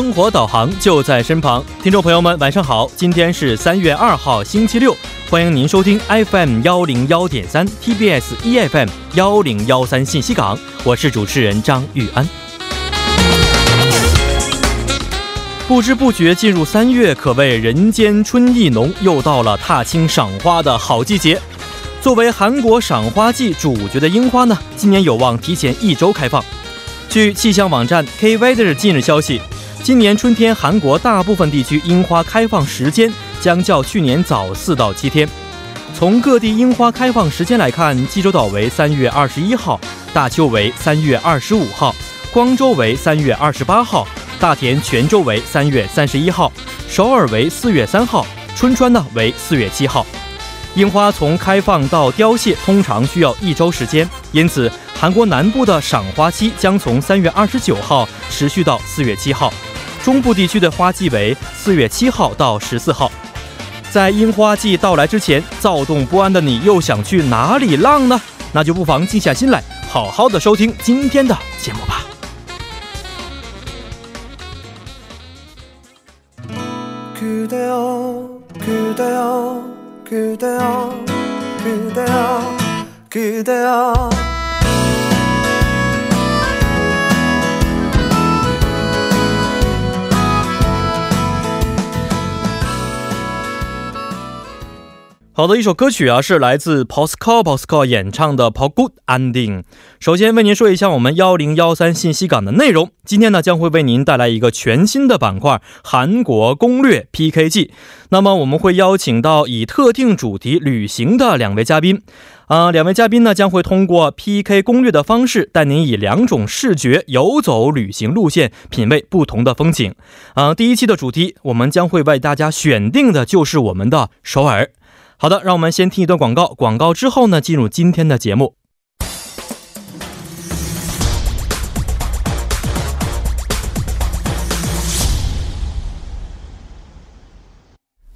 生活导航就在身旁，听众朋友们，晚上好！今天是三月二号，星期六，欢迎您收听 FM 幺零幺点三 TBS EFM 幺零幺三信息港，我是主持人张玉安。不知不觉进入三月，可谓人间春意浓，又到了踏青赏花的好季节。作为韩国赏花季主角的樱花呢，今年有望提前一周开放。据气象网站 K Weather 近日消息。今年春天，韩国大部分地区樱花开放时间将较去年早四到七天。从各地樱花开放时间来看，济州岛为三月二十一号，大邱为三月二十五号，光州为三月二十八号，大田全州为三月三十一号，首尔为四月三号，春川呢为四月七号。樱花从开放到凋谢通常需要一周时间，因此韩国南部的赏花期将从三月二十九号持续到四月七号。中部地区的花季为四月七号到十四号，在樱花季到来之前，躁动不安的你又想去哪里浪呢？那就不妨静下心来，好好的收听今天的节目吧。好的，一首歌曲啊，是来自 Posco Posco 演唱的《p o Good Ending》。首先为您说一下我们幺零幺三信息港的内容。今天呢，将会为您带来一个全新的板块——韩国攻略 PK 季。那么我们会邀请到以特定主题旅行的两位嘉宾。啊，两位嘉宾呢，将会通过 PK 攻略的方式，带您以两种视觉游走旅行路线，品味不同的风景。啊，第一期的主题，我们将会为大家选定的就是我们的首尔。好的，让我们先听一段广告。广告之后呢，进入今天的节目。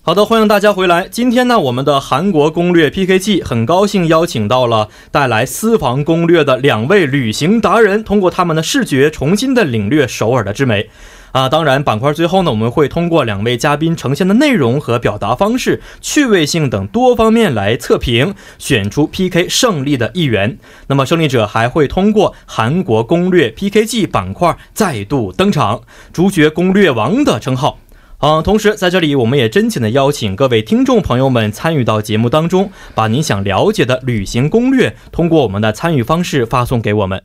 好的，欢迎大家回来。今天呢，我们的韩国攻略 PK 季，很高兴邀请到了带来私房攻略的两位旅行达人，通过他们的视觉，重新的领略首尔的之美。啊，当然，板块最后呢，我们会通过两位嘉宾呈现的内容和表达方式、趣味性等多方面来测评，选出 PK 胜利的一员。那么，胜利者还会通过韩国攻略 PK 季板块再度登场，主角攻略王的称号。嗯，同时在这里，我们也真情的邀请各位听众朋友们参与到节目当中，把您想了解的旅行攻略通过我们的参与方式发送给我们。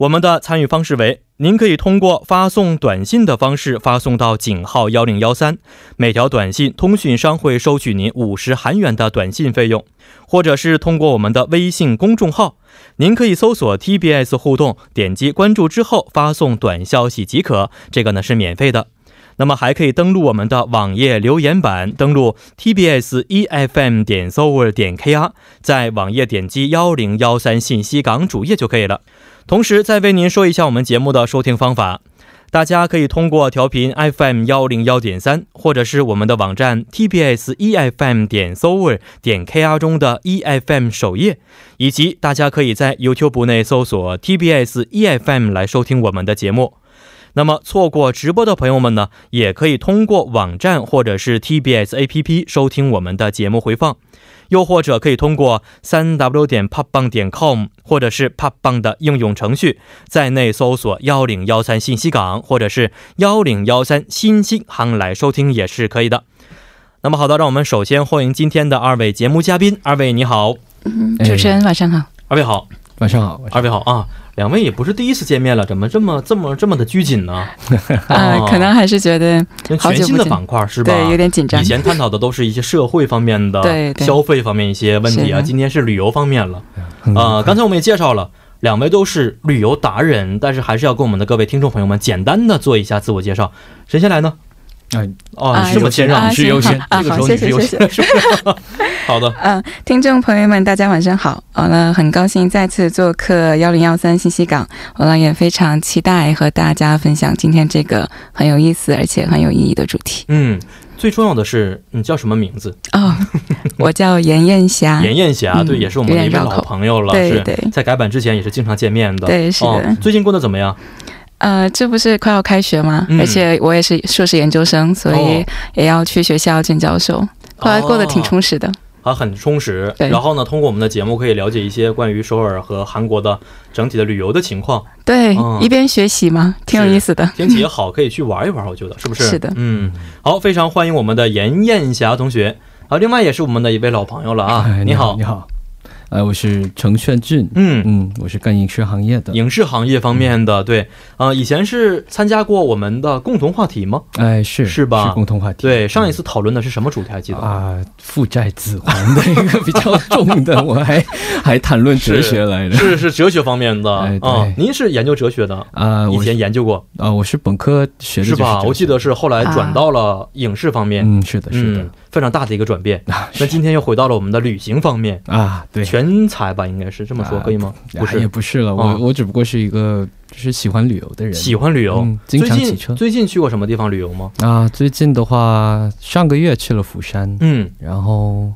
我们的参与方式为：您可以通过发送短信的方式发送到井号幺零幺三，每条短信通讯商会收取您五十韩元的短信费用；或者是通过我们的微信公众号，您可以搜索 TBS 互动，点击关注之后发送短消息即可，这个呢是免费的。那么还可以登录我们的网页留言板，登录 tbs efm 点 s o v e r 点 kr，在网页点击幺零幺三信息港主页就可以了。同时再为您说一下我们节目的收听方法，大家可以通过调频 FM 幺零幺点三，或者是我们的网站 tbs efm 点 s o v e r 点 kr 中的 efm 首页，以及大家可以在 YouTube 内搜索 tbs efm 来收听我们的节目。那么错过直播的朋友们呢，也可以通过网站或者是 TBS APP 收听我们的节目回放，又或者可以通过三 W 点 popbang 点 com 或者是 popbang 的应用程序，在内搜索幺零幺三信息港或者是幺零幺三新星行来收听也是可以的。那么好的，让我们首先欢迎今天的二位节目嘉宾，二位你好，主持人晚上好，二位好，晚上好，二位好啊。两位也不是第一次见面了，怎么这么这么这么的拘谨呢？啊，可能还是觉得全新的板块是吧？对，有点紧张。以前探讨的都是一些社会方面的、对消费方面一些问题啊，今天是旅游方面了。啊，刚才我们也介绍了，两位都是旅游达人，但是还是要跟我们的各位听众朋友们简单的做一下自我介绍。谁先来呢？哎，哦，这么谦让，女士优先，这个时候女士优先，好的。嗯，听众朋友们，大家晚上好。完了，很高兴再次做客幺零幺三信息港。完了，也非常期待和大家分享今天这个很有意思而且很有意义的主题。嗯，最重要的是，你叫什么名字？哦，我叫严艳霞。严艳霞，对，也是我们的一位老朋友了。对对，在改版之前也是经常见面的。对，是的。最近过得怎么样？呃，这不是快要开学吗？嗯而且我也是硕士研究生，所以哦也要去学校见教授，后来过得挺充实的。啊，很充实。然后呢，通过我们的节目可以了解一些关于首尔和韩国的整体的旅游的情况。对，嗯一边学习嘛，挺有意思的。天气也好，可以去玩一玩，我觉得是不是？是的嗯，好，非常欢迎我们的严艳霞同学。好，另外也是我们的一位老朋友了啊，哎你好，你好，呃，我是程炫俊，嗯。嗯，我是干影视行业的，影视行业方面的，对，呃，以前是参加过我们的共同话题吗？哎，是是吧？是共同话题，对，上一次讨论的是什么主题？还记得吗？啊，负债子还的一个比较重的，我还还谈论哲学来着，是是哲学方面的。哎您是研究哲学的，啊，以前研究过？啊，我是本科学的是吧？我记得是后来转到了影视方面，嗯，是的，是的。嗯，非常大的一个转变。啊，那今天又回到了我们的旅行方面，啊，对，全才吧，应该是这么说，啊可以吗？不是也，不是了，啊我我只不过是一个就是喜欢旅游的人，喜欢旅游嗯。经常骑车最近去过什么地方旅游吗？啊，最近的话，上个月去了釜山，嗯，然后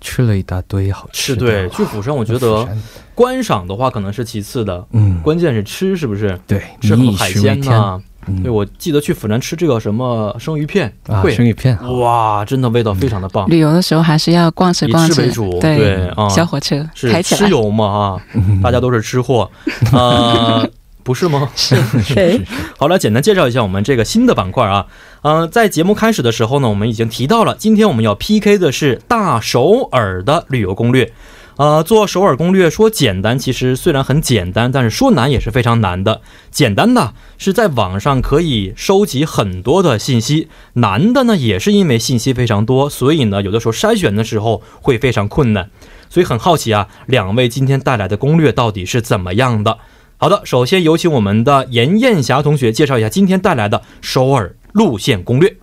吃了一大堆好吃的。对，去釜山，我觉得山观赏的话可能是其次的，嗯，关键是吃，是不是？对，吃海鲜食为天呐。嗯对，我记得去釜山吃这个什么生鱼片，啊，生鱼片，哇，真的味道非常的棒。旅游的时候还是要逛吃以逛吃吃为主，对，对啊，小火车是开起来。吃油嘛啊，嗯大家都是吃货，呃，不是吗？是是对是是好了，简单介绍一下我们这个新的板块啊。嗯、在节目开始的时候呢，我们已经提到了，今天我们要 PK 的是大首尔的旅游攻略。呃，做首尔攻略说简单，其实虽然很简单，但是说难也是非常难的。简单的是在网上可以收集很多的信息，难的呢也是因为信息非常多，所以呢有的时候筛选的时候会非常困难。所以很好奇啊，两位今天带来的攻略到底是怎么样的？好的，首先有请我们的严艳霞同学介绍一下今天带来的首尔路线攻略。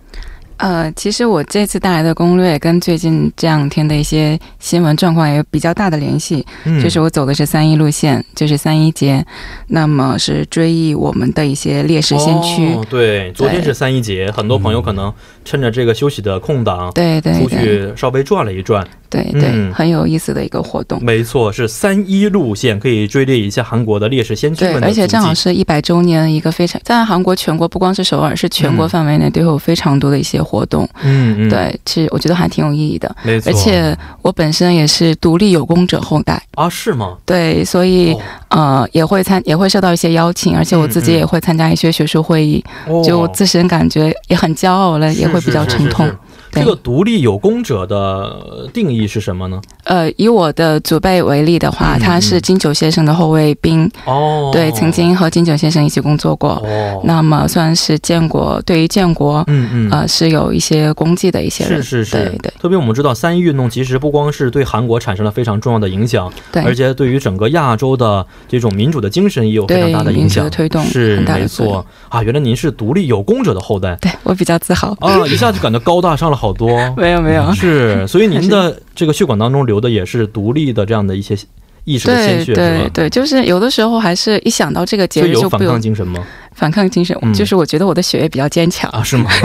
呃，其实我这次带来的攻略跟最近这两天的一些新闻状况也有比较大的联系。嗯就是我走的是三一路线，就是三一节，那么是追忆我们的一些烈士先驱。哦，对，昨天是三一节，很多朋友可能趁着这个休息的空档，对对出去稍微转了一转。对对，嗯很有意思的一个活动。没错，是三一路线，可以追猎一下韩国的烈士先驱对们，的而且正好是一百周年，一个非常在韩国全国不光是首尔，是全国嗯范围内都有非常多的一些活动。嗯嗯，，对，其实我觉得还挺有意义的。没错，而且我本身也是独立有功者后代，啊是吗？对，所以、哦呃也会参也会受到一些邀请，而且我自己也会参加一些学术会议，哦。就我自身感觉也很骄傲了，是也会比较沉痛这个独立有功者的呃定义是什么呢？呃，以我的祖辈为例的话，嗯他是金九先生的后卫兵，哦，对，曾经和金九先生一起工作过，哦，那么算是建国对于建国。嗯嗯。呃，是有一些功绩的一些人，是是是，对对。特别我们知道三一运动其实不光是对韩国产生了非常重要的影响，对，而且对于整个亚洲的这种民主的精神也有非常大的影响。推动是很大没错。啊，原来您是独立有功者的后代。对我比较自豪。啊，一下就感到高大上了好多。没有没有，是，所以您的 这个血管当中流的也是独立的这样的一些意识的鲜对血，是吧？对对，就是有的时候还是一想到这个节日就有反抗精神吗？反抗精神，嗯就是我觉得我的血液比较坚强。啊，是吗？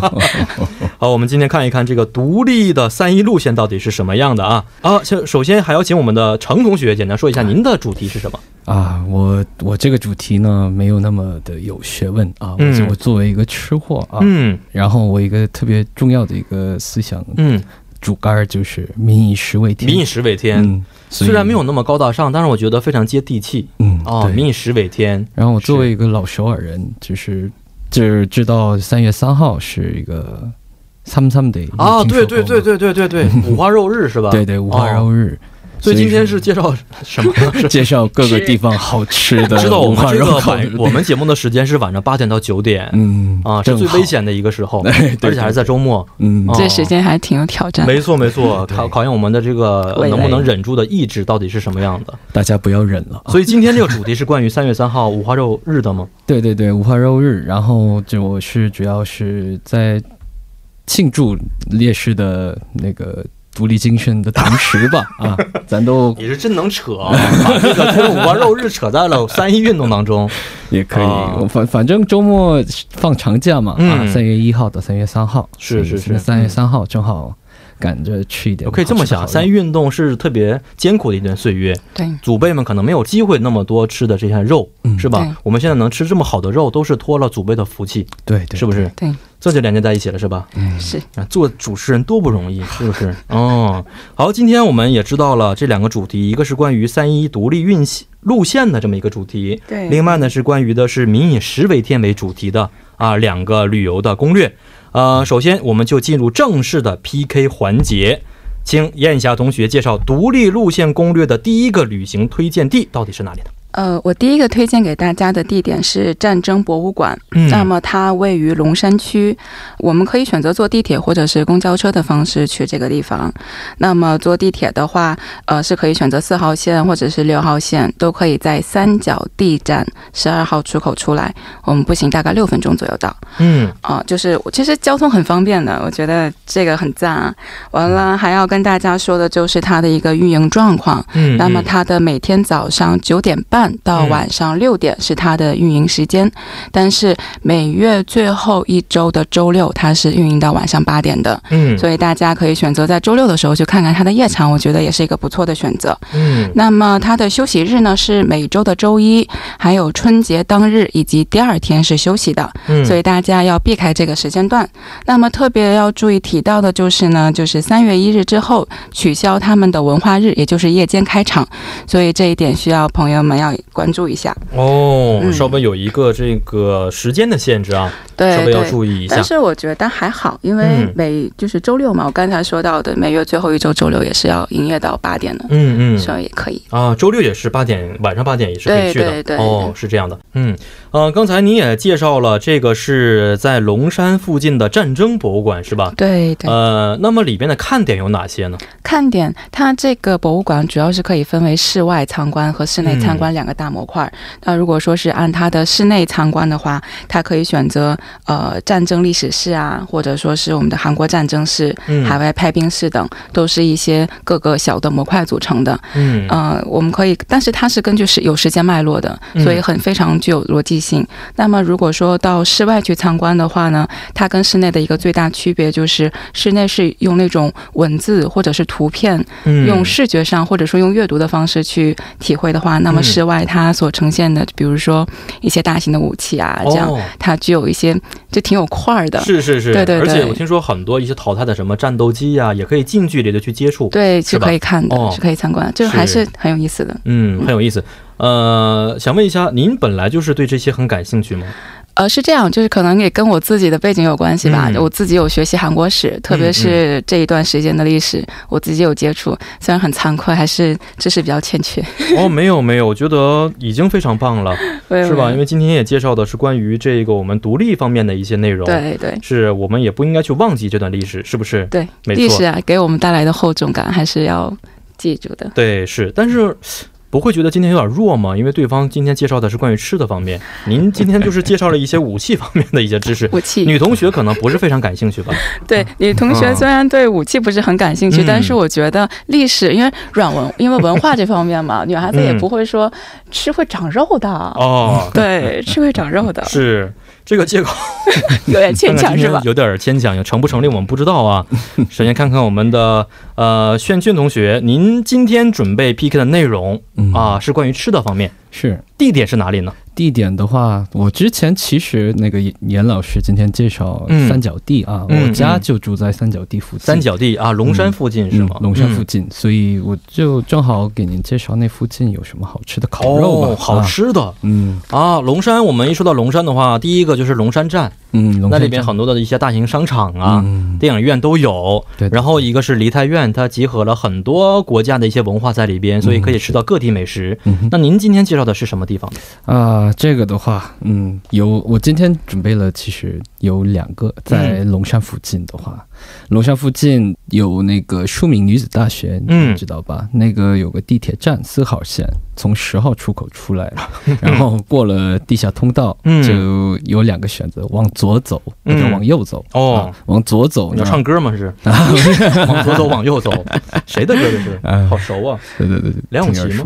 好，我们今天看一看这个独立的三一路线到底是什么样的啊啊！首首先还要请我们的程同学简单说一下您的主题是什么？啊，我我这个主题呢没有那么的有学问啊，嗯我我作为一个吃货啊，嗯然后我一个特别重要的一个思想嗯，主干儿就是民以食为天，民以食为天，虽然没有那么高大上，但是我觉得非常接地气嗯哦。民以食为天，然后我作为一个老首尔人，就是就是知道三月三号是一个三三的啊，对对对，对对对对，五花肉日是吧？对对五花肉哦。日，所以今天是介绍什么？是介绍各个地方好吃的知道我们这个晚我们节目的时间是晚上八点到九点。嗯啊，是最危，险的一个时候，而且还是在周末。嗯哦这时间还挺有挑战的。没错没错，考考验我们的这个能不能忍住的意志到底是什么样的。大家不要忍了啊！所以今天这个主题是关于三月三号五花肉日的吗？对对对，五花肉日，然后就我是主要是在庆祝烈士的那个独立精神的同时吧，啊，咱都你是真能扯啊，把这个跟五花肉日扯在了三一运动当中。也可以，啊。反反正周末放长假嘛，嗯。啊，三月一号到三月三号，是是是。三月三号正好赶着去一点。我可以这么想，三一运动是特别艰苦的一段岁月，对，祖辈们可能没有机会那么多吃的这些肉，嗯是吧？我们现在能吃这么好的肉，都是托了祖辈的福气，对对，是不是？对，这就连接在一起了，是吧？嗯是啊，做主持人多不容易，是不是？哦，好，今天我们也知道了这两个主题，一个是关于三一独立运路线的这么一个主题，对另外呢是关于的是民以食为天为主题的啊两个旅游的攻略。呃，首先我们就进入正式的 PK 环节，请燕霞同学介绍独立路线攻略的第一个旅行推荐地到底是哪里呢？呃，我第一个推荐给大家的地点是战争博物馆。嗯那么它位于龙山区，我们可以选择坐地铁或者是公交车的方式去这个地方。那么坐地铁的话，呃，是可以选择四号线或者是六号线，都可以在三角地站十二号出口出来。我们步行大概六分钟左右到。嗯啊、就是其实交通很方便的，我觉得这个很赞啊。完了，还要跟大家说的就是它的一个运营状况。嗯，那么它的每天早上九点半到晚上六点是它的运营时间，但是每月最后一周的周六它是运营到晚上八点的，嗯。所以大家可以选择在周六的时候去看看它的夜场，我觉得也是一个不错的选择。嗯。那么它的休息日呢是每周的周一，还有春节当日以及第二天是休息的，嗯，所以大家要避开这个时间段。那么特别要注意提到的就是呢，就是三月一日之后取消他们的文化日，也就是夜间开场，所以这一点需要朋友们要关注一下。哦，嗯稍微有一个这个时间的限制啊，对稍微要。注意一下但。是我觉得还好，因为嗯每就是周六嘛，我刚才说到的每月最后一周周六也是要营业到八点的，嗯嗯，所以也可以。啊，周六也是八点，晚上八点也是可以去的。对对对哦，是这样的。嗯，呃，刚才你也介绍了，这个是在龙山附近的战争博物馆，是吧？对对，呃，那么里边的看点有哪些呢？看点它这个博物馆主要是可以分为室外参观和室内参观两个大模块儿。那如果说是按它的室内参观的话，它可以选择呃战争历史室啊，或者说是我们的韩国战争室、嗯海外派兵室等，都是一些各个小的模块组成的。嗯呃，我们可以，但是它是根据时有时间脉络的，嗯所以很非常具有逻辑性。那么如果说到室外去参观的话呢，它跟室内的一个最大区别就是，室内是用那种文字或者是图片，嗯用视觉上或者说用阅读的方式去体会的话，那么嗯室外它所呈现的，比如说一些大型的武器啊，这样、哦，它具有一些就挺有块儿的。是是是，对对对而且我听说很多一些淘汰的什么战斗机呀、也可以近距离的去接触。对，是可以看的，哦是可以参观的，这个还是很有意思的。嗯，很有意思。呃，想问一下，您本来就是对这些很感兴趣吗？呃，是这样，就是可能也跟我自己的背景有关系吧。嗯我自己有学习韩国史，特别是这一段时间的历史，我自己有接触，虽然很惭愧，还是知识比较欠缺，哦，没有没有，我觉得已经非常棒了，是吧？因为为今天也介绍的是关于这个我们独立方面的一些内容。。对对是我们也不应该去忘记这段历史，是不是？对，没错历史啊给我们带来的厚重感还是要记住的。对，是，但是不会觉得今天有点弱吗？因为对方今天介绍的是关于吃的方面，您今天就是介绍了一些武器方面的一些知识。武器女同学可能不是非常感兴趣吧？对 女同学啊虽然对武器不是很感兴趣，嗯但是我觉得历史，因为软文，因为文化这方面嘛，女孩子也嗯不会说吃会长肉的。哦，对，吃会长肉的，是这个借口有点牵强是吧？有点牵强，成不成立我们不知道啊。首先看看我们的呃炫俊同学，您今天准备 PK 的内容嗯啊是关于吃的方面，是地点是哪里呢？地点的话，我之前其实那个严严老师今天介绍嗯三角地啊，嗯我家嗯就住在三角地附近，三角地啊，龙山附近是吗？嗯龙山附近近，所以我就正好给您介绍那附近有什么好吃的烤肉吧。哦，好啊，吃的。嗯啊，龙山，我们一说到龙山的话，第一个就是龙山站，嗯，龙那里边很多的一些大型商场啊、嗯电影院都有。对然后一个是梨泰院，它集合了很多国家的一些文化在里边，所以可以吃到各地美食。嗯那您今天介绍的是什么地方呢？啊，这个的话，嗯，有我今天准备了，其实有两个，在龙山附近的话，龙山附近有那个庶民女子大学，嗯你知道吧？那个有个地铁站四号线，从十号出口出来，然后过了地下通道，嗯就有两个选择，往左走或者嗯往右走。哦啊往左走你要，唱歌吗？是 往左走，往右走，谁的歌这是？哎好熟啊！对对对对，梁咏琪吗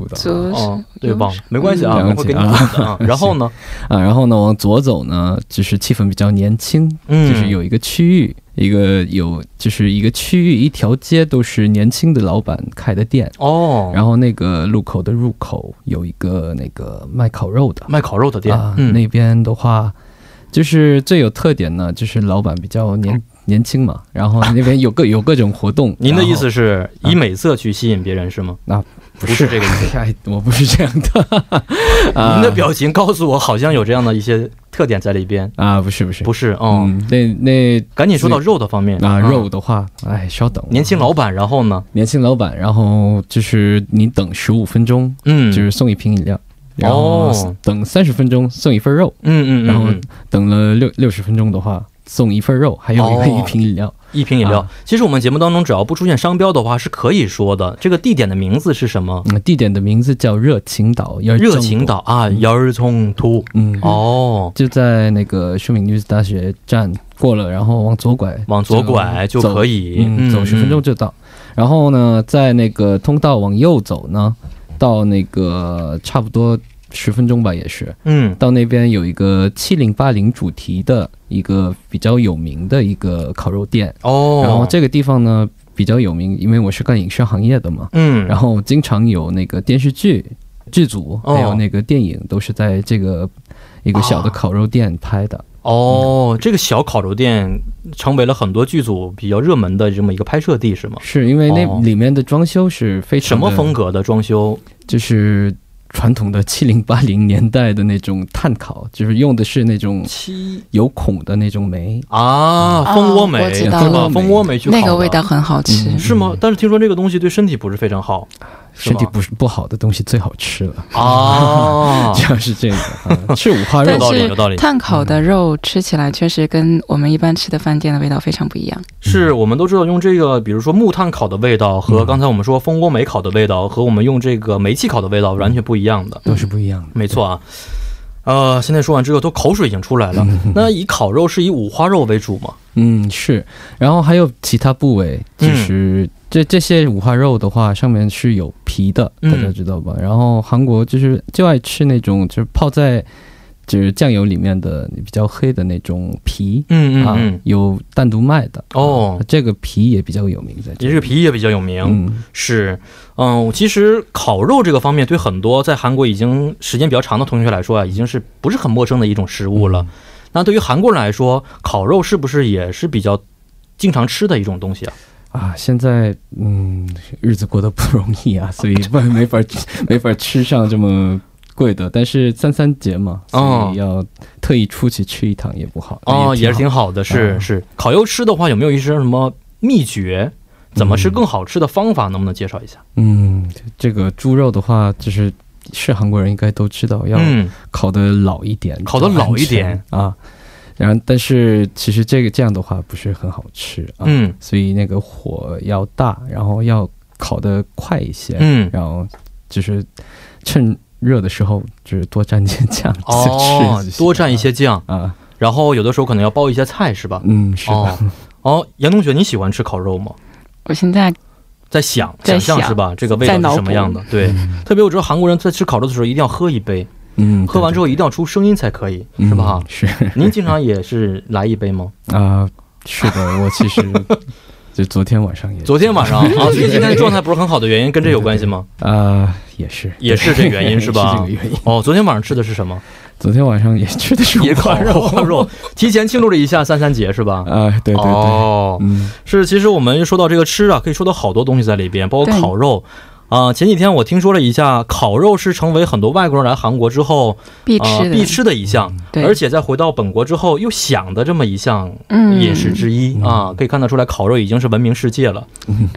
哦，对，右忘了，没关系啊，会给你啊。然后呢？啊，然后呢，往左走呢，就是气氛比较年轻，嗯就是有一个区域一个有就是一个区域一条街都是年轻的老板开的店，哦，然后那个路口的入口有一个那个卖烤肉的。卖烤肉的店，啊，嗯，那边的话就是最有特点呢，就是老板比较年年轻嘛，然后那边有各有各种活动。您的意思是以美色去吸引别人是吗？啊，不是这个意思。哎，我不是这样的。啊 您的表情告诉我，好像有这样的一些特点在里边。啊，不是不是不是，哦，嗯，那那赶紧说到肉的方面啊肉的话，哎，稍等，年轻老板，然后呢？年轻老板，然后就是你等十五分钟，嗯，就是送一瓶饮料，然后哦等三十分钟送一份肉，嗯嗯，嗯然后嗯等了六六十分钟的话送一份肉，还有一个哦一瓶饮料。一瓶饮料啊。其实我们节目当中只要不出现商标的话，是可以说的。这个地点的名字是什么？嗯，地点的名字叫热情岛，热情岛啊，姚儿葱突。嗯，哦，就在那个树敏女子大学站过了，然后往左拐，往左拐就可以，嗯，走十分钟就到。然后呢，在那个通道往右走呢，到那个差不多十分钟吧，也是嗯，到那边有一个七零八零主题的一个比较有名的一个烤肉店。哦，然后这个地方呢比较有名，因为我是干影视行业的嘛，嗯，然后经常有那个电视剧剧组，哦还有那个电影都是在这个一个小的烤肉店拍的。哦，这个小烤肉店成为了很多剧组比较热门的这么一个拍摄地，是吗？是因为那哦里面的装修是非常什么风？格的装修？就是传统的七零八零年代的那种炭烤，就是用的是那种七有孔的那种煤。啊，蜂窝煤？蜂窝煤去烤的那个味道很好吃。嗯是吗？但是听说这个东西对身体不是非常好身体不是不好的东西最好吃了，啊。就是这个啊，吃五花肉有道理，但是有道理。炭烤的肉吃起来确实跟我们一般吃的饭店的味道非常不一样。是我们都知道，用这个，比如说木炭烤的味道，和刚才我们说蜂窝煤烤的味道，和我们用这个煤气烤的味道完全不一样的。都是不一样的。没错啊。呃，现在说完之后，都口水已经出来了。那以烤肉是以五花肉为主吗？嗯，是，然后还有其他部位，嗯就是这这些五花肉的话，上面是有皮的，嗯大家知道吧？然后韩国就是就爱吃那种就是泡在就是酱油里面的比较黑的那种皮。啊嗯嗯嗯，，有单独卖的哦啊这个皮也比较有名，在这里你这个皮也比较有名。嗯是，嗯，其实烤肉这个方面，对很多在韩国已经时间比较长的同学来说啊，已经是不是很陌生的一种食物了。那对于韩国人来说，烤肉是不是也是比较经常吃的一种东西啊？啊，现在嗯日子过得不容易啊，所以不没法没法吃上这么贵的，但是三三节嘛，哦所以要特意出去吃一趟也不好哦，也是挺好。的，是、啊是。烤肉吃的话，有没有一些什么秘诀？怎么是更好吃的方法？能不能介绍一下？嗯，这个猪肉的话，就是是韩国人应该都知道，要嗯，烤的老一点，烤的老一点啊。然后，但是其实这个这样的话不是很好吃啊，嗯。所以那个火要大，然后要烤得快一些，嗯，然后就是趁热的时候，就是多蘸点酱 哦多蘸一些酱，啊，然后有的时候可能要包一些菜，是吧？嗯，是的，哦。哦，杨同学，你喜欢吃烤肉吗？我现在在想在想想象是吧？这个味道是什么样的？对，特别我知道韩国人在吃烤肉的时候一定要喝一杯，嗯，喝完之后后一定要出声音才可以，是吧？是 您经常也是来一杯吗？啊，是的，我其实 就昨天晚上也昨天晚上啊，所以今天状态不是很好的原因跟这有关系吗？啊，也是也是这原因是吧是这个原因。哦，昨天晚上吃的是什么？昨天晚上也吃的是也五花肉，五花肉，提前庆祝了一下三三节是吧？啊，对对对，哦，嗯是，其实我们说到这个吃啊，可以说到好多东西在里边，包括烤肉。啊、前几天我听说了一下，烤肉是成为很多外国人来韩国之后啊、必吃的，必吃的一项，对而且在回到本国之后又想的这么一项嗯饮食之一、啊，可以看得出来，烤肉已经是闻名世界了。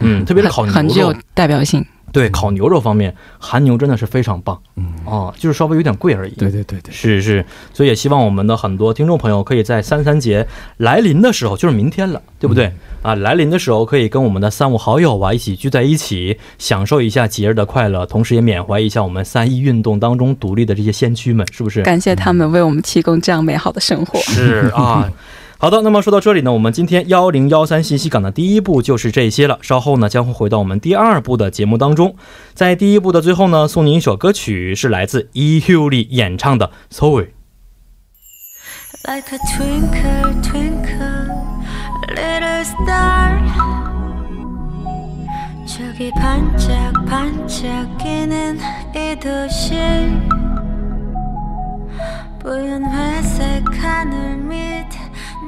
嗯，特别是烤肉很具有牛肉，代表性。对烤牛肉方面，韩牛真的是非常棒。嗯，哦、就是稍微有点贵而已。对对对对，是是，所以也希望我们的很多听众朋友可以在三三节来临的时候，就是明天了，对不对？啊，来临的时候可以跟我们的三五好友啊一起聚在一起，享受一下节日的快乐，同时也缅怀一下我们三一运动当中独立的这些先驱们，是不是？感谢他们为我们提供这样美好的生活。是啊。好的，那么说到这里呢，我们今天幺零幺三信息港的第一步就是这些了。稍后呢，将会回到我们第二部的节目当中。在第一部的最后呢，送您一首歌曲，是来自 E. h u l e 演唱的《Sorry》。Like a twinkle, twinkle, little star.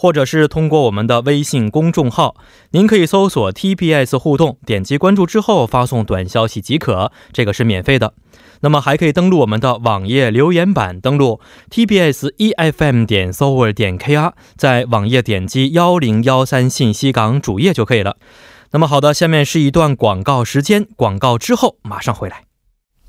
或者是通过我们的微信公众号，您可以搜索 TPS 互动，点击关注之后发送短消息即可，这个是免费的。那么还可以登录我们的网页留言板，登录 tbs efm 点 s o v e r 点 kr，在网页点击幺零幺三信息港主页就可以了。那么好的，下面是一段广告时间，广告之后马上回来。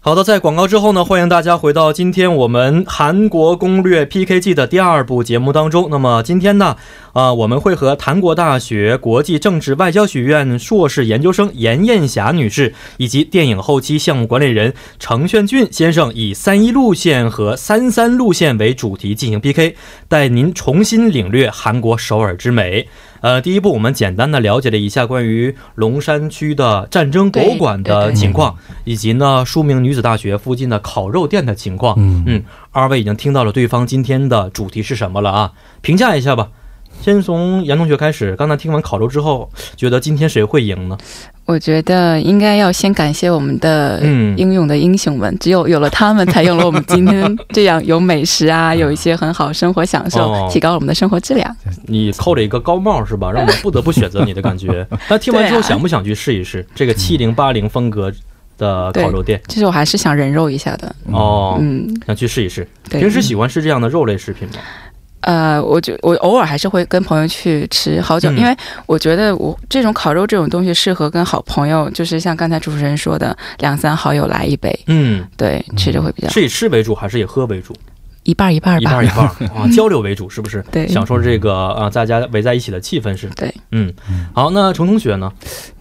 好的，在广告之后呢，欢迎大家回到今天我们韩国攻略 PK 季的第二部节目当中。那么今天呢，呃，我们会和韩国大学国际政治外交学院硕士研究生严艳霞女士以及电影后期项目管理人程炫俊先生，以三一路线和三三路线为主题进行 PK，带您重新领略韩国首尔之美。呃，第一步，我们简单的了解了一下关于龙山区的战争博物馆的情况，以及呢，书明女子大学附近的烤肉店的情况。嗯嗯，二位已经听到了对方今天的主题是什么了啊？评价一下吧。先从杨同学开始。刚才听完烤肉之后，觉得今天谁会赢呢？我觉得应该要先感谢我们的嗯英勇的英雄们，只有有了他们，才有了我们今天这样有美食啊，有一些很好生活享受，哦提高了我们的生活质量。你扣了一个高帽是吧？让我们不得不选择你的感觉。那听完之后，想不想去试一试这个七零八零风格的烤肉店？其实我还是想人肉一下的，哦，嗯，想去试一试。平时喜欢吃这样的肉类食品吗？呃，我就我偶尔还是会跟朋友去吃好久，嗯因为我觉得我这种烤肉这种东西适合跟好朋友，就是像刚才主持人说的，两三好友来一杯，嗯，对，吃着会比较是以吃为主还是以喝为主？一半儿一半儿吧一半儿一。半儿啊，交流为主是不是？对享受这个啊，大家围在一起的气氛是。对，嗯，好，那程同学呢？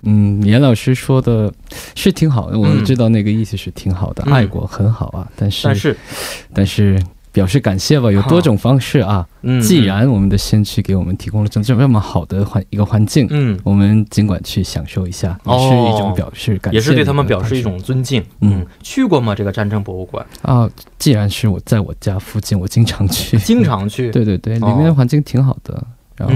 嗯，严老师说的是挺好的，我嗯知道那个意思是挺好的，嗯爱国很好啊，但是但是，但是表示感谢吧，有多种方式啊。嗯，既然我们的先驱给我们提供了这这么好的环一个环境，嗯，我们尽管去享受一下，也哦是一种表示感谢，也是对他们表示一种尊敬。嗯，去过吗？这个战争博物馆？啊。既然是我在我家附近，我经常去，经常去。对 对对，里哦面的环境挺好的，然后。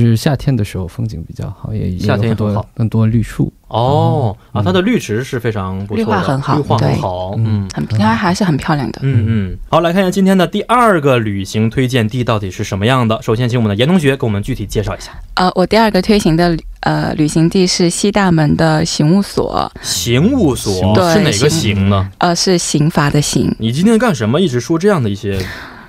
就是夏天的时候风景比较好，也也夏天有很多很好更多绿树。哦啊，嗯它的绿植是非常不错的，绿化很好绿化很对好。嗯嗯很，它还是很漂亮的。嗯嗯，好，来看一下今天的第二个旅行推荐地到底是什么样的。首先，请我们的严同学给我们具体介绍一下。呃，我第二个推行的旅呃旅行地是西大门的刑务所，刑务所对是哪个刑刑呢？呃，是刑罚的刑。你今天干什么？一直说这样的一些。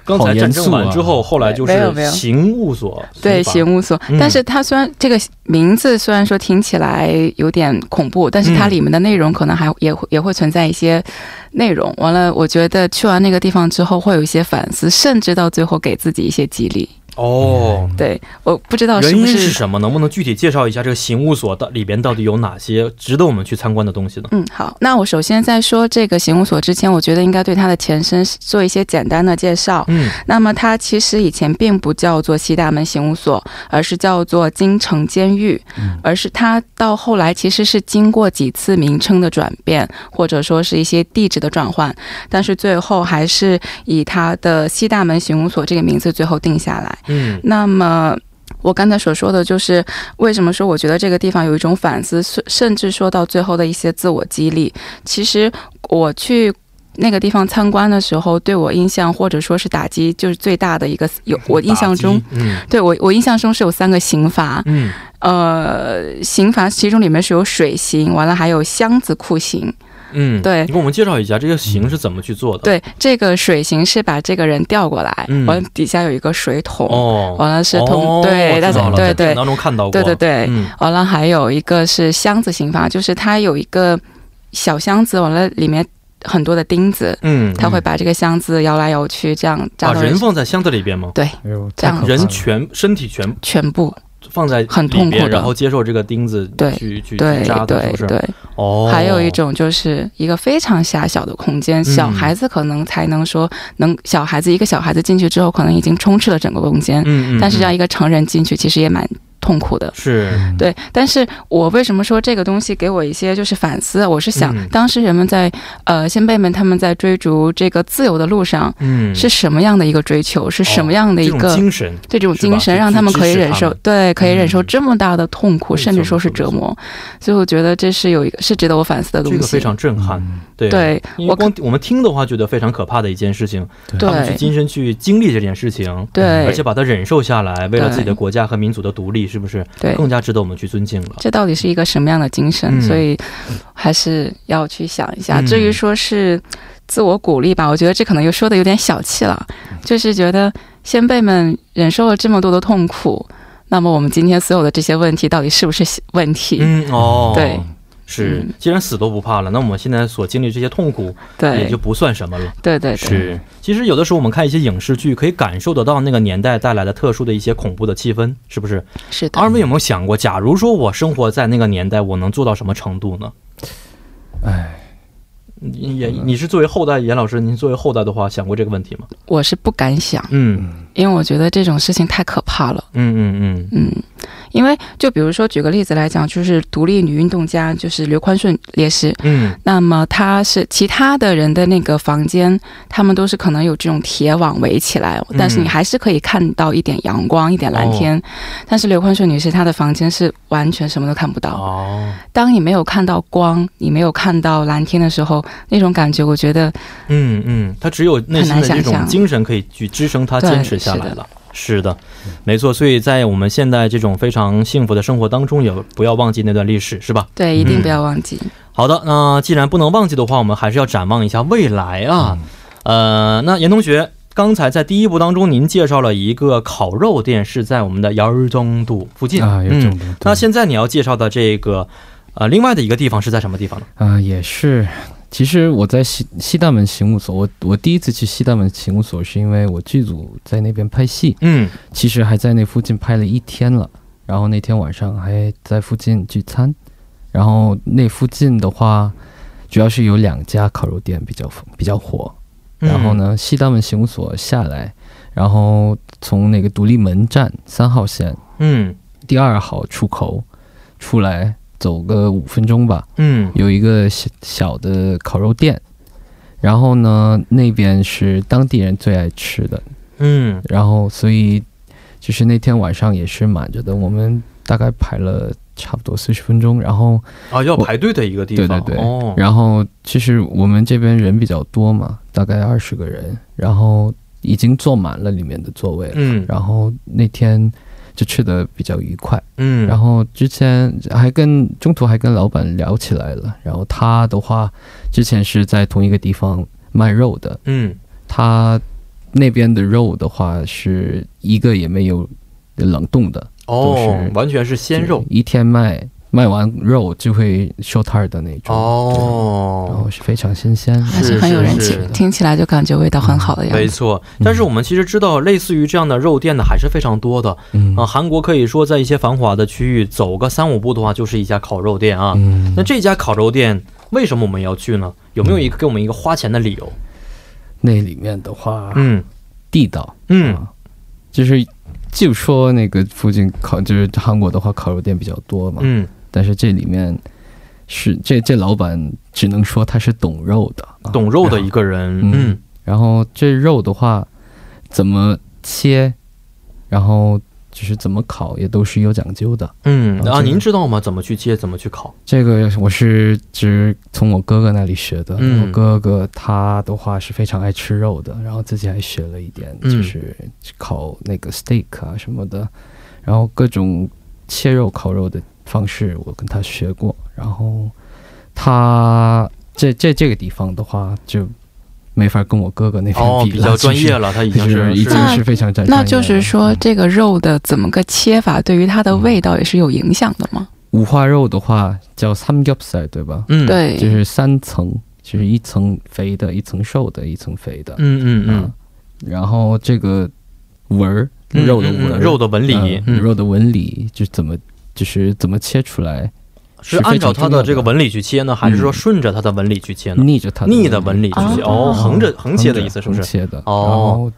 刚才战争完之后，后来就是刑务所，对，刑务所，嗯但是它虽然这个名字虽然说听起来有点恐怖，但是它嗯里面的内容可能还也会也会存在一些内容。完了，我觉得去完那个地方之后会有一些反思，甚至到最后给自己一些激励。哦。对，我不知道是原因是是什么？能不能具体介绍一下这个刑务所到里边到底有哪些值得我们去参观的东西呢？嗯，好，那我首先在说这个刑务所之前，我觉得应该对它的前身做一些简单的介绍。嗯那么它其实以前并不叫做西大门刑务所，而是叫做京城监狱，而是它到后来其实是经过几次名称的转变，或者说是一些地址的转换，但是最后还是以它的西大门刑务所这个名字最后定下来。嗯那么。我刚才所说的就是为什么说我觉得这个地方有一种反思，甚甚至说到最后的一些自我激励。其实我去那个地方参观的时候，对我印象或者说是打击，就是最大的一个有我印象中，嗯对我我印象中是有三个刑罚，嗯呃，刑罚其中里面是有水刑，完了还有箱子酷刑。嗯，对。你给我们介绍一下这个刑是怎么去做的？，对，这个水刑是把这个人调过来，嗯。完了底下有一个水桶，哦，完了是通、哦对，大家对对当中看到过，对对对，嗯。完了还有一个是箱子刑罚，就是它有一个小箱子，完了里面很多的钉子，嗯，它会把这个箱子摇来摇去，这样扎把到人放在箱子里边吗？对这样人全身体全全部，放在很痛苦的然后接受这个钉子对去去扎的，是不是？对对。哦，还有一种就是一个非常狭小的空间，小孩子可能才能说能小孩子一个小孩子进去之后，可能已经充斥了整个空间，嗯，但是让一个成人进去，其实也蛮痛苦的。是，对，但是我为什么说这个东西给我一些就是反思？我是想嗯，当时人们在呃先辈们他们在追逐这个自由的路上嗯，是什么样的一个追求？是什么样的一个精神，对这种精神，让他们可以忍受，对，可以忍受嗯这么大的痛苦，甚至说是折磨。所以我觉得这是有一个是值得我反思的东西。这个非常震撼。嗯对，对因为我光我们听的话，觉得非常可怕的一件事情，对他们去亲身去经历这件事情，对，而且把它忍受下来，为了自己的国家和民族的独立，是不是对更加值得我们去尊敬了？这到底是一个什么样的精神？嗯所以还是要去想一下。嗯至于说是自我鼓励吧，我觉得这可能又说的有点小气了，就是觉得先辈们忍受了这么多的痛苦，那么我们今天所有的这些问题到底是不是问题？嗯，哦，对，是嗯，既然死都不怕了，那我们现在所经历这些痛苦也就，不算什么了。对对对，是，其实有的时候我们看一些影视剧，可以感受得到那个年代带来的特殊的一些恐怖的气氛，是不是？是的。二位有没有想过，假如说我生活在那个年代，我能做到什么程度呢？哎，你也你是作为后代，严老师，您作为后代的话，想过这个问题吗？我是不敢想，嗯因为我觉得这种事情太可怕了。嗯嗯嗯嗯，因为就比如说举个例子来讲，就是独立女运动家，就是刘宽顺烈士，嗯那么她是其他的人的那个房间，他们都是可能有这种铁网围起来，嗯但是你还是可以看到一点阳光、一点蓝天。但是刘宽顺女士她的房间是完全什么都看不到。哦，当你没有看到光，你没有看到蓝天的时候，那种感觉，我觉得嗯嗯，她只有内心的这种很难想象精神可以去支撑她坚持下来的了。是的，没错。所以在我们现在这种非常幸福的生活当中，也不要忘记那段历史，是吧？对，一定不要忘记。好的，那既然不能忘记的话，我们还是要展望一下未来啊。呃，那严同学，刚才在第一部当中，您介绍了一个烤肉店，是在我们的姚儿中度附近啊，有嗯这种的。那现在你要介绍的这个，呃，另外的一个地方是在什么地方呢？啊、也是。其实我在西西大门刑务所，我我第一次去西大门刑务所是因为我剧组在那边拍戏，嗯其实还在那附近拍了一天了。然后那天晚上还在附近聚餐，然后那附近的话，主要是有两家烤肉店比较比较火。然后？呢，西大门刑务所下来，然后从那个独立门站三号线嗯第二号出口出来，走个五分钟吧，嗯。有一个小小的烤肉店，然后呢，那边是当地人最爱吃的，嗯。然后所以就是那天晚上也是满着的，我们大概排了差不多四十分钟，然后啊，要排队的一个地方。对对对，哦，然后其实我们这边人比较多嘛，大概二十个人，然后已经坐满了里面的座位了，嗯。然后那天就吃的比较愉快。嗯，然后之前还跟中途还跟老板聊起来了，然后他的话之前是在同一个地方卖肉的，嗯。他那边的肉的话是一个也没有冷冻的，哦完全是鲜肉。一天卖卖完肉就会收摊儿的那种哦，然后哦。是非常新鲜。还是很有人气是是是，听起来就感觉味道很好的样子。没错，但是我们其实知道，类似于这样的肉店呢，还是非常多的嗯啊。韩国可以说在一些繁华的区域，走个三五步的话，就是一家烤肉店啊。嗯那这家烤肉店为什么我们要去呢？有没有一个给我们一个花钱的理由？那里面的话，嗯地道，嗯啊就是就说那个附近烤，就是韩国的话烤肉店比较多嘛，嗯，但是这里面是这这老板只能说他是懂肉的，啊懂肉的一个人，嗯嗯然后这肉的话怎么切，然后就是怎么烤也都是有讲究的。嗯啊，啊这个您知道吗？怎么去切，怎么去烤？这个我是只从我哥哥那里学的。嗯我哥哥他的话是非常爱吃肉的，然后自己还学了一点，嗯就是烤那个 steak 啊什么的，然后各种切肉、烤肉的方式我跟他学过。然后他这这这个地方的话就没法跟我哥哥那边哦，比了，比较专业了，他已就经是已经是非常专业了。那就是说，这个肉的怎么个切法，对于它的味道也是有影响的吗？五花肉的话叫三겹살对吧？嗯，，对，就是三层，就是一层肥的，一层瘦的，一层肥的。嗯嗯嗯嗯，然后这个纹儿，嗯，肉的纹，嗯嗯肉的纹理肉的纹理就怎么就是怎么切出来，是按照它的这个纹理去切呢，还是说嗯顺着它的纹理去切呢？逆着它逆的纹理去切，哦哦，横着横切的意思是不是？横切的。哦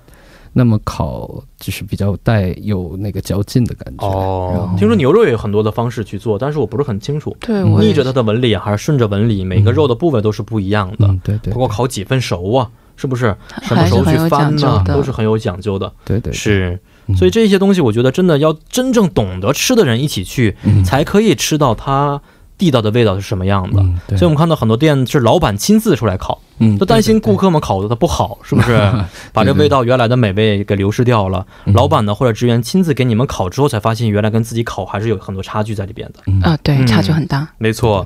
那么烤就是比较带有那个嚼劲的感觉。哦，听说牛肉也有很多的方式去做，但是我不是很清楚，对，逆着它的纹理啊还是顺着纹理，每个肉的部位都是不一样的，嗯，对对包括烤几分熟啊，是不是？什么时候去翻呢？都是很有讲究的。对对，是，嗯所以这些东西我觉得真的要真正懂得吃的人一起去，嗯才可以吃到它地道的味道是什么样的。所以我们看到很多店是老板亲自出来烤，嗯都担心顾客客们烤的它不好，是不是？把这味道原来的美味给流失掉了。嗯老板呢或者职员亲自给你们烤之后，才发现原来跟自己烤还是有很多差距在里边的。嗯啊，对，嗯差距很大。没错。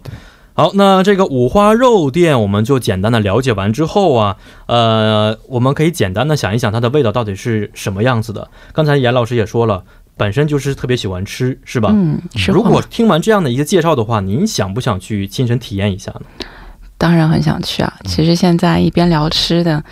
好，那这个五花肉店我们就简单的了解完之后啊，呃，我们可以简单的想一想它的味道到底是什么样子的。刚才严老师也说了，本身就是特别喜欢吃，是吧？嗯，是如果听完这样的一个介绍的话，您想不想去亲身体验一下呢？当然很想去啊。其实现在一边聊吃的，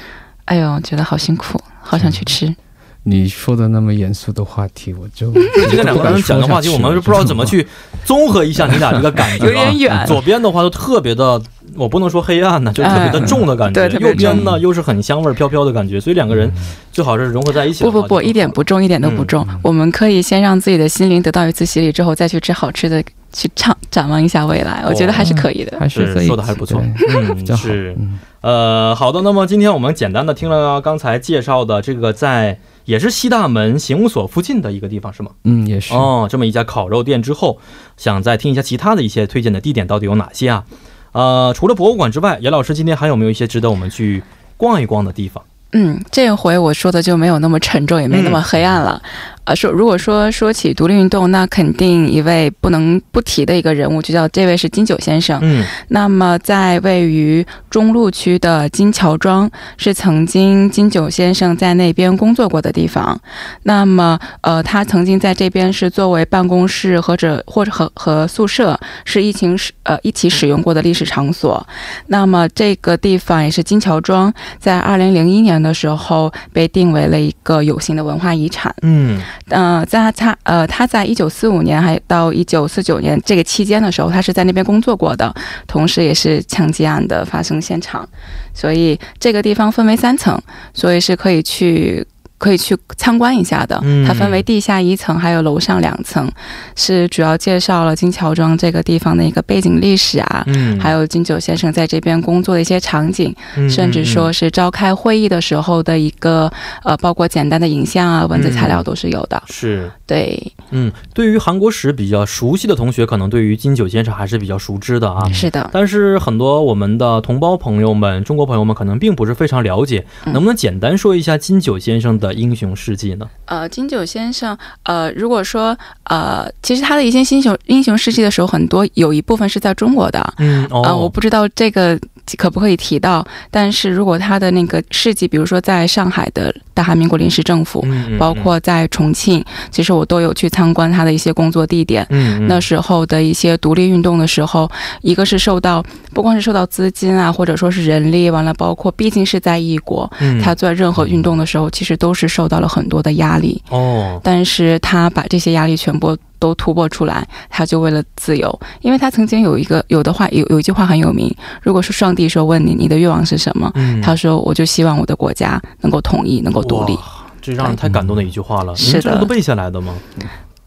哎呦，觉得好辛苦，好想去吃。你说的那么严肃的话题，我就 今天两个人讲的话题，我们是不知道怎么去综合一下你俩这个感觉、啊，有点远左边的话都特别的，我不能说黑暗呢，就特别的重的感觉；哎对右边呢又是很香味儿飘飘的感觉，所以两个人最好是融合在一起。不不不，一点不重，一点都不重。嗯我们可以先让自己的心灵得到一次洗礼之后，再去吃好吃的，去畅展望一下未来。我觉得还是可以的。还是说的还是不错，嗯，比较好。是。嗯呃，好的，那么今天我们简单的听了刚才介绍的这个在也是西大门刑务所附近的一个地方是吗？嗯，也是。哦，这么一家烤肉店之后，想再听一下其他的一些推荐的地点到底有哪些啊？呃，除了博物馆之外，严老师今天还有没有一些值得我们去逛一逛的地方？嗯，这回我说的就没有那么沉重，也没那么黑暗了。呃，说如果说说起独立运动，那肯定一位不能不提的一个人物，就叫这位是金九先生。嗯那么，在位于中路区的金桥庄，是曾经金九先生在那边工作过的地方。那么，呃，他曾经在这边是作为办公室或者或者和和宿舍，是一情使呃一起使用过的历史场所。那么，这个地方也是金桥庄在二零零一年的时候被定为了一个有形的文化遗产。嗯呃，在他呃，他在一九四五年还到一九四九年这个期间的时候，他是在那边工作过的，同时也是枪击案的发生现场，所以这个地方分为三层，所以是可以去。可以去参观一下的嗯，它分为地下一层，还有楼上两层，是主要介绍了金桥庄这个地方的一个背景历史啊，嗯，还有金九先生在这边工作的一些场景，嗯甚至说是召开会议的时候的一个呃，包括简单的影像啊、文字材料都是有的。是。对，嗯，对于韩国史比较熟悉的同学，可能对于金九先生还是比较熟知的啊。是的。但是很多我们的同胞朋友们、中国朋友们可能并不是非常了解，嗯能不能简单说一下金九先生的英雄事迹呢？呃，金九先生，呃，如果说呃，其实他的一些英雄英雄事迹的时候，很多有一部分是在中国的。嗯，哦，呃，我不知道这个可不可以提到，但是如果他的那个事迹，比如说在上海的大韩民国临时政府，嗯，嗯包括在重庆，其实我都有去参观他的一些工作地点。嗯，嗯那时候的一些独立运动的时候，一个是受到不光是受到资金啊，或者说是人力，完了包括毕竟是在异国，嗯他做任何运动的时候，其实都是受到了很多的压力。哦，但是他把这些压力全部都突破出来，他就为了自由。因为他曾经有一个有的话有有一句话很有名，如果是上帝说问你你的愿望是什么，嗯，他说我就希望我的国家能够统一，能够独立。这让人太感动的一句话了。是的这个都背下来的吗？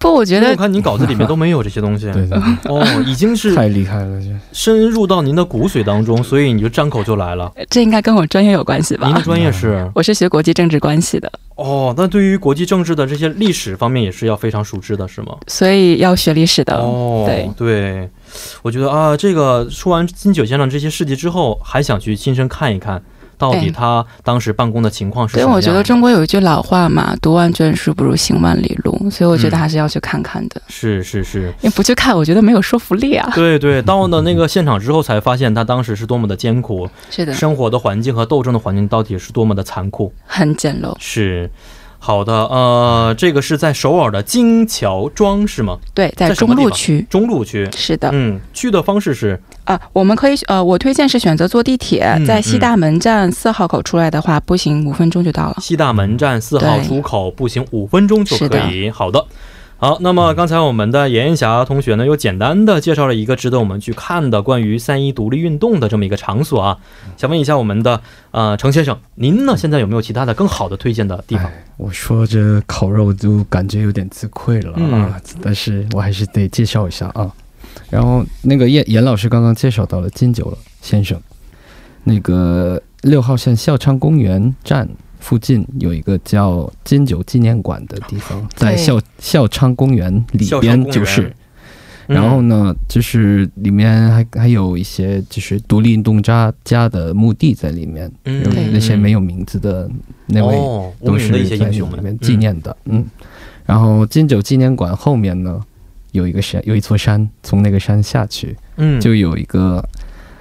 不，我觉得我看您稿子里面都没有这些东西。对的，哦，已经是太厉害了，这深入到您的骨髓当中，所以你就张口就来了。这应该跟我专业有关系吧您？的专业是我是学国际政治关系的，哦，那对于国际政治的这些历史方面也是要非常熟知的，是吗？所以要学历史的。哦，对对，我觉得啊，这个说完金九先生这些事迹之后，还想去亲身看一看，到底哎他当时办公的情况是所以什么样对。我觉得中国有一句老话嘛，“读万卷书不如行万里路”，所以我觉得嗯还是要去看看的。是是是，你不去看，我觉得没有说服力啊。对对，到了那个现场之后，才发现他当时是多么的艰苦，是的，生活的环境和斗争的环境到底是多么的残酷。很简陋。是，好的，呃，这个是在首尔的金桥庄是吗？对，在中路区。中路区。是的，嗯，去的方式是啊，我们可以呃，我推荐是选择坐地铁，嗯在西大门站四号口出来的话，步行五分钟就到了。西大门站四号出口，步行五分钟就可以。好的。好，那么刚才我们的严艳霞同学呢，又简单的介绍了一个值得我们去看的关于三一独立运动的这么一个场所啊。想问一下我们的呃程先生，您呢现在有没有其他的更好的推荐的地方？哎我说这烤肉就感觉有点自愧了嗯啊，但是我还是得介绍一下啊。然后那个严严老师刚刚介绍到了金九先生，那个六号线孝昌公园站附近有一个叫金九纪念馆的地方，在孝孝昌公园里边就是。嗯。然后呢，就是里面还还有一些就是独立运动家家的墓地在里面，嗯。有那些没有名字的那位都是一些在英雄们。里面纪念的，嗯。然后金九纪念馆后面呢，有一个山，有一座山，从那个山下去，嗯，就有一个，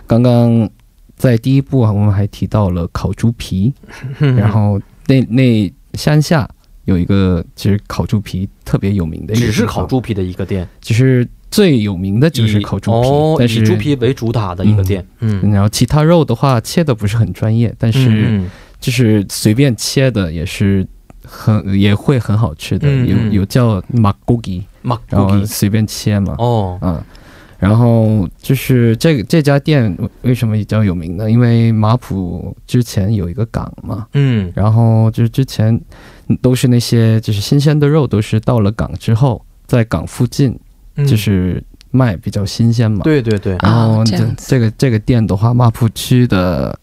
刚刚在第一部啊，我们还提到了烤猪皮，嗯 然后那那山下有一个，其实烤猪皮特别有名的只，是烤猪皮的一个店，其实最有名的就是烤猪皮，哦，但是以猪皮为主打的一个店，嗯，然后其他肉的话切的不是很专业，但是嗯就是随便切的也是很也会很好吃的，有有叫马古吉，马然后随便切嘛，哦，嗯，然后就是这个这家店为什么比较有名呢？因为马普之前有一个港嘛，嗯然后就是之前都是那些就是新鲜的肉，都是到了港之后，在港附近嗯就是卖比较新鲜嘛。对对对，然后这哦这这个这个店的话，马浦区的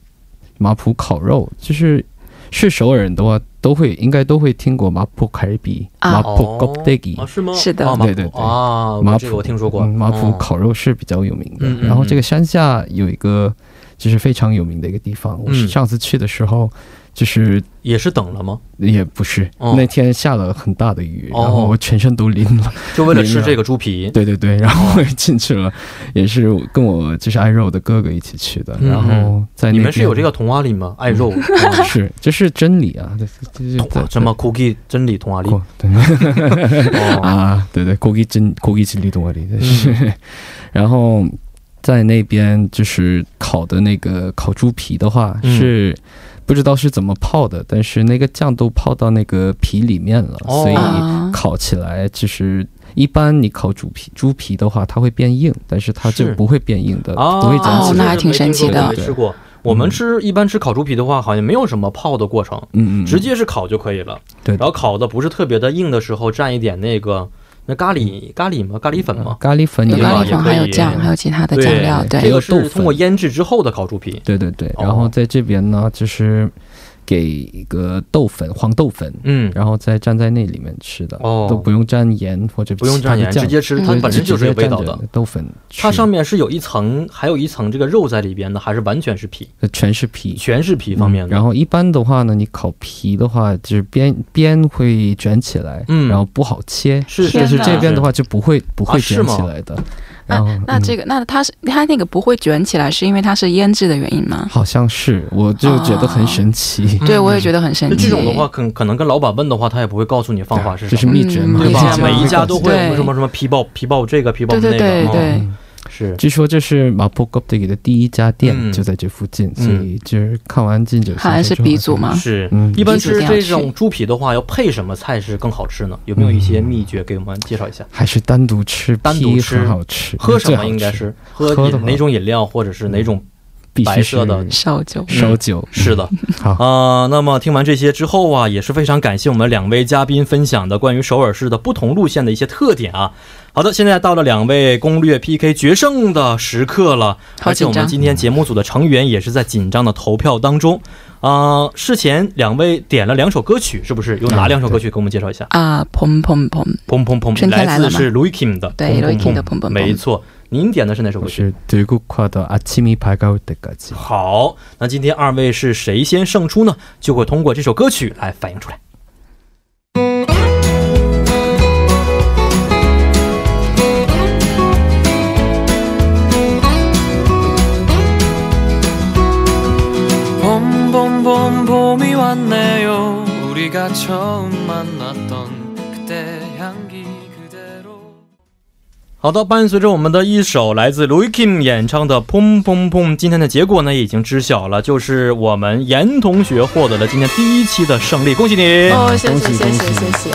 马浦烤肉，就是是首尔人的话，都会应该都会听过马普凯比、啊。马浦 g o d e g 啊是吗？是的。对对对。啊，这个我听说过，嗯马浦哦。烤肉是比较有名的。然后这个山下有一个就是非常有名的一个地方，我上次去的时候，就是也是等了吗？也不是那天下了很大的雨然后我全身都淋了就为了吃这个猪皮？对对对然后我也进去了也是跟我就是爱肉的哥哥一起去的然后在你们是有这个童话里吗？爱肉？是这是真理啊这这是什么 cookie 真理童话里？啊对对 cookie 真 cookie 真理童话里的是 然后在那边就是烤的那个烤猪皮的话是不知道是怎么泡的，但是那个酱都泡到那个皮里面了，哦所以啊烤起来就是一般你烤猪皮，猪皮的话它会变硬，但是它就是不会变硬的，啊，不会粘起来。哦那还挺神奇的没吃过。我们吃一般吃烤猪皮的话，好像没有什么泡的过程，嗯嗯，直接是烤就可以了。对然后烤的不是特别的硬的时候，蘸一点那个那咖喱咖喱吗？咖喱粉吗？咖喱粉有咖喱粉，可以还有酱，还有其他的酱料，对对这个是通过腌制之后的烤猪皮。对对对，哦然后在这边呢，就是给一个豆粉，黄豆粉，嗯，然后再蘸在那里面吃的，哦都不用蘸盐或者不用蘸盐，直接吃，它嗯本身就是有味道的。豆粉，它上面是有一层，还有一层这个肉在里边的，还是完全是皮？呃全是皮。全是皮方面的。嗯然后一般的话呢，你烤皮的话，就是边边会卷起来，嗯然后不好切。是但是这边的话就不会不会卷起来的。然后那那嗯这个那它是它那个不会卷起来，是因为它是腌制的原因吗？好像是，我就觉得很神奇。嗯对，我也觉得很神那奇。这种的话，可可能跟老板问的话，他也不会告诉你方法是什么这是秘诀嘛，对吧？每一家都会什么什么皮爆皮爆这个皮爆那个，对对对哦对嗯是据说这是马坡 g o p d 的第一家店，嗯就在这附近，嗯所以就是看完进酒，好像是鼻祖吗？是嗯。一般吃这种猪皮的话，要配什么菜是更好吃呢？有没有一些秘诀给我们介绍一下？还是单独吃，单独吃很好吃。喝什么应该是喝哪种饮料，或者是哪种？必须白色的是烧酒。烧酒。是的，好，啊、那么听完这些之后啊，也是非常感谢我们两位嘉宾分享的关于首尔市的不同路线的一些特点啊。好的，现在到了两位攻略 PK 决胜的时刻了，而且我们今天节目组的成员也是在紧张的投票当中。啊、事前两位点了两首歌曲，是不是？有哪两首歌曲给我们介绍一下？啊，砰砰砰！砰砰砰，来自是 Louis Kim 的，对 Louis Kim 的砰砰砰砰没错。您点的是哪首歌曲？我是德国跨的阿奇米排高的歌曲。好，那今天二位是谁先胜出呢？就会通过这首歌曲来反映出来。 봄봄봄 봄이 왔네요 우리가 처음 만났 好的，伴随着我们的一首来自 Louis Kim 演唱的《砰砰砰》，今天的结果呢已经知晓了，就是我们严同学获得了今天第一期的胜利，恭喜你！哦，谢谢谢谢谢谢，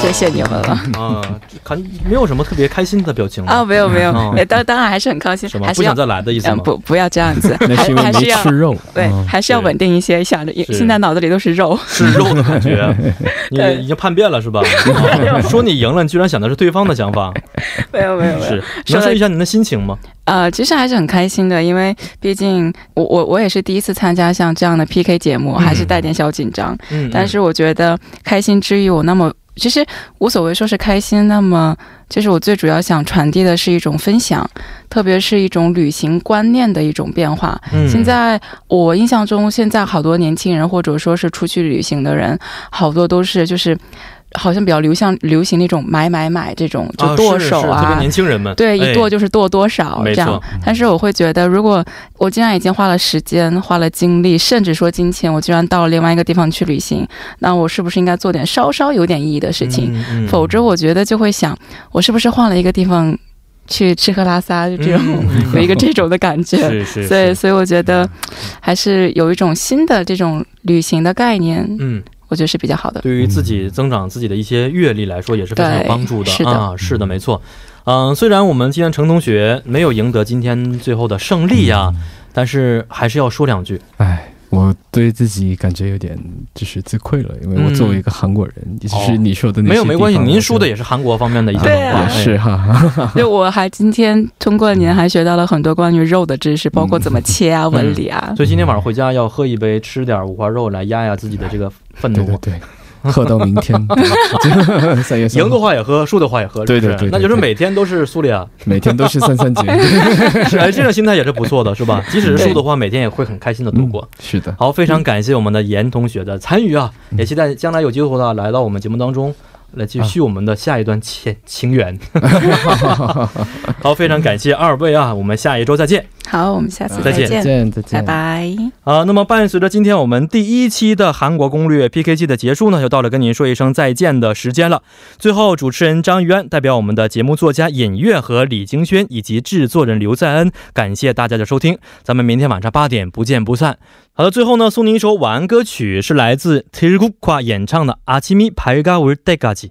谢谢你们了。啊，看没有什么特别开心的表情啊，吗？没有没有当当然还是很高兴是，吗？还是要不想再来的意思？不不要这样子，那是因为没还是要吃肉。对，嗯还是要稳定一些，想着是现在脑子里都是肉。是肉的感觉，你对已经叛变了是吧？啊说你赢了，你居然想的是对方的想法，没有没有没有能说一下您的心情吗？呃，其实还是很开心的，因为毕竟我我我也是第一次参加像这样的 PK 节目，还是带点小紧张。嗯，但是我觉得开心之余，我那么其实无所谓说是开心，那么其实我最主要想传递的是一种分享，特别是一种旅行观念的一种变化。嗯现在我印象中，现在好多年轻人或者说是出去旅行的人，好多都是就是。好像比较流行流行那种买买买这种，就剁手是是特别年轻人们对，一剁就就是剁多少没这样。但是我会觉得，如果我既然已经花了时间、花了精力，甚至说金钱，我居然到了另外一个地方去旅行，那我是不是应该做点稍稍有点意义的事情？嗯嗯否则，我觉得就会想，我是不是换了一个地方去吃喝拉撒，就这种、有一个这种的感觉。是是，所以，所以我觉得还是有一种新的这种旅行的概念，嗯，我觉得是比较好的。对于自己增长自己的一些阅历来说，也是非常有帮助的。是的。啊。是的，没错。嗯、虽然我们今天程同学没有赢得今天最后的胜利呀、但是还是要说两句。哎，我对自己感觉有点就是自愧了，因为我作为一个韩国人，也就是你说的那些没有没关系，您说的也是韩国方面的一些对文化，啊。哎也是哈，就我还今天通过您还学到了很多关于肉的知识，包括怎么切啊、纹理啊。所以今天晚上回家要喝一杯，吃点五花肉来压压自己的这个愤怒。对对对，喝到明天，三月三赢的，话也喝，输的话也喝，对对对对那就是每天都是苏里啊，每天都是三三节，是哎，这种心态也是不错的，是吧？即使是输的话，每天也会很开心的度过。嗯是的，好，非常感谢我们的严同学的参与啊，也期待将来有机会的话来到我们节目当中。来继续我们的下一段情情缘。好，非常感谢二位啊，我们下一周再见。好，我们下次再见见，再见再拜见，拜。啊，那么伴随着今天我们第一期的韩国攻略 PK 季的结束呢，又到了跟您说一声再见的时间了。最后，主持人张玉安代表我们的节目作家尹月和李京轩以及制作人刘在恩，感谢大家的收听，咱们明天晚上八点不见不散。好的，最后呢，送您一首晚安歌曲，是来自 t i r g u k a 演唱的《阿基米排嘎尔戴嘎吉》。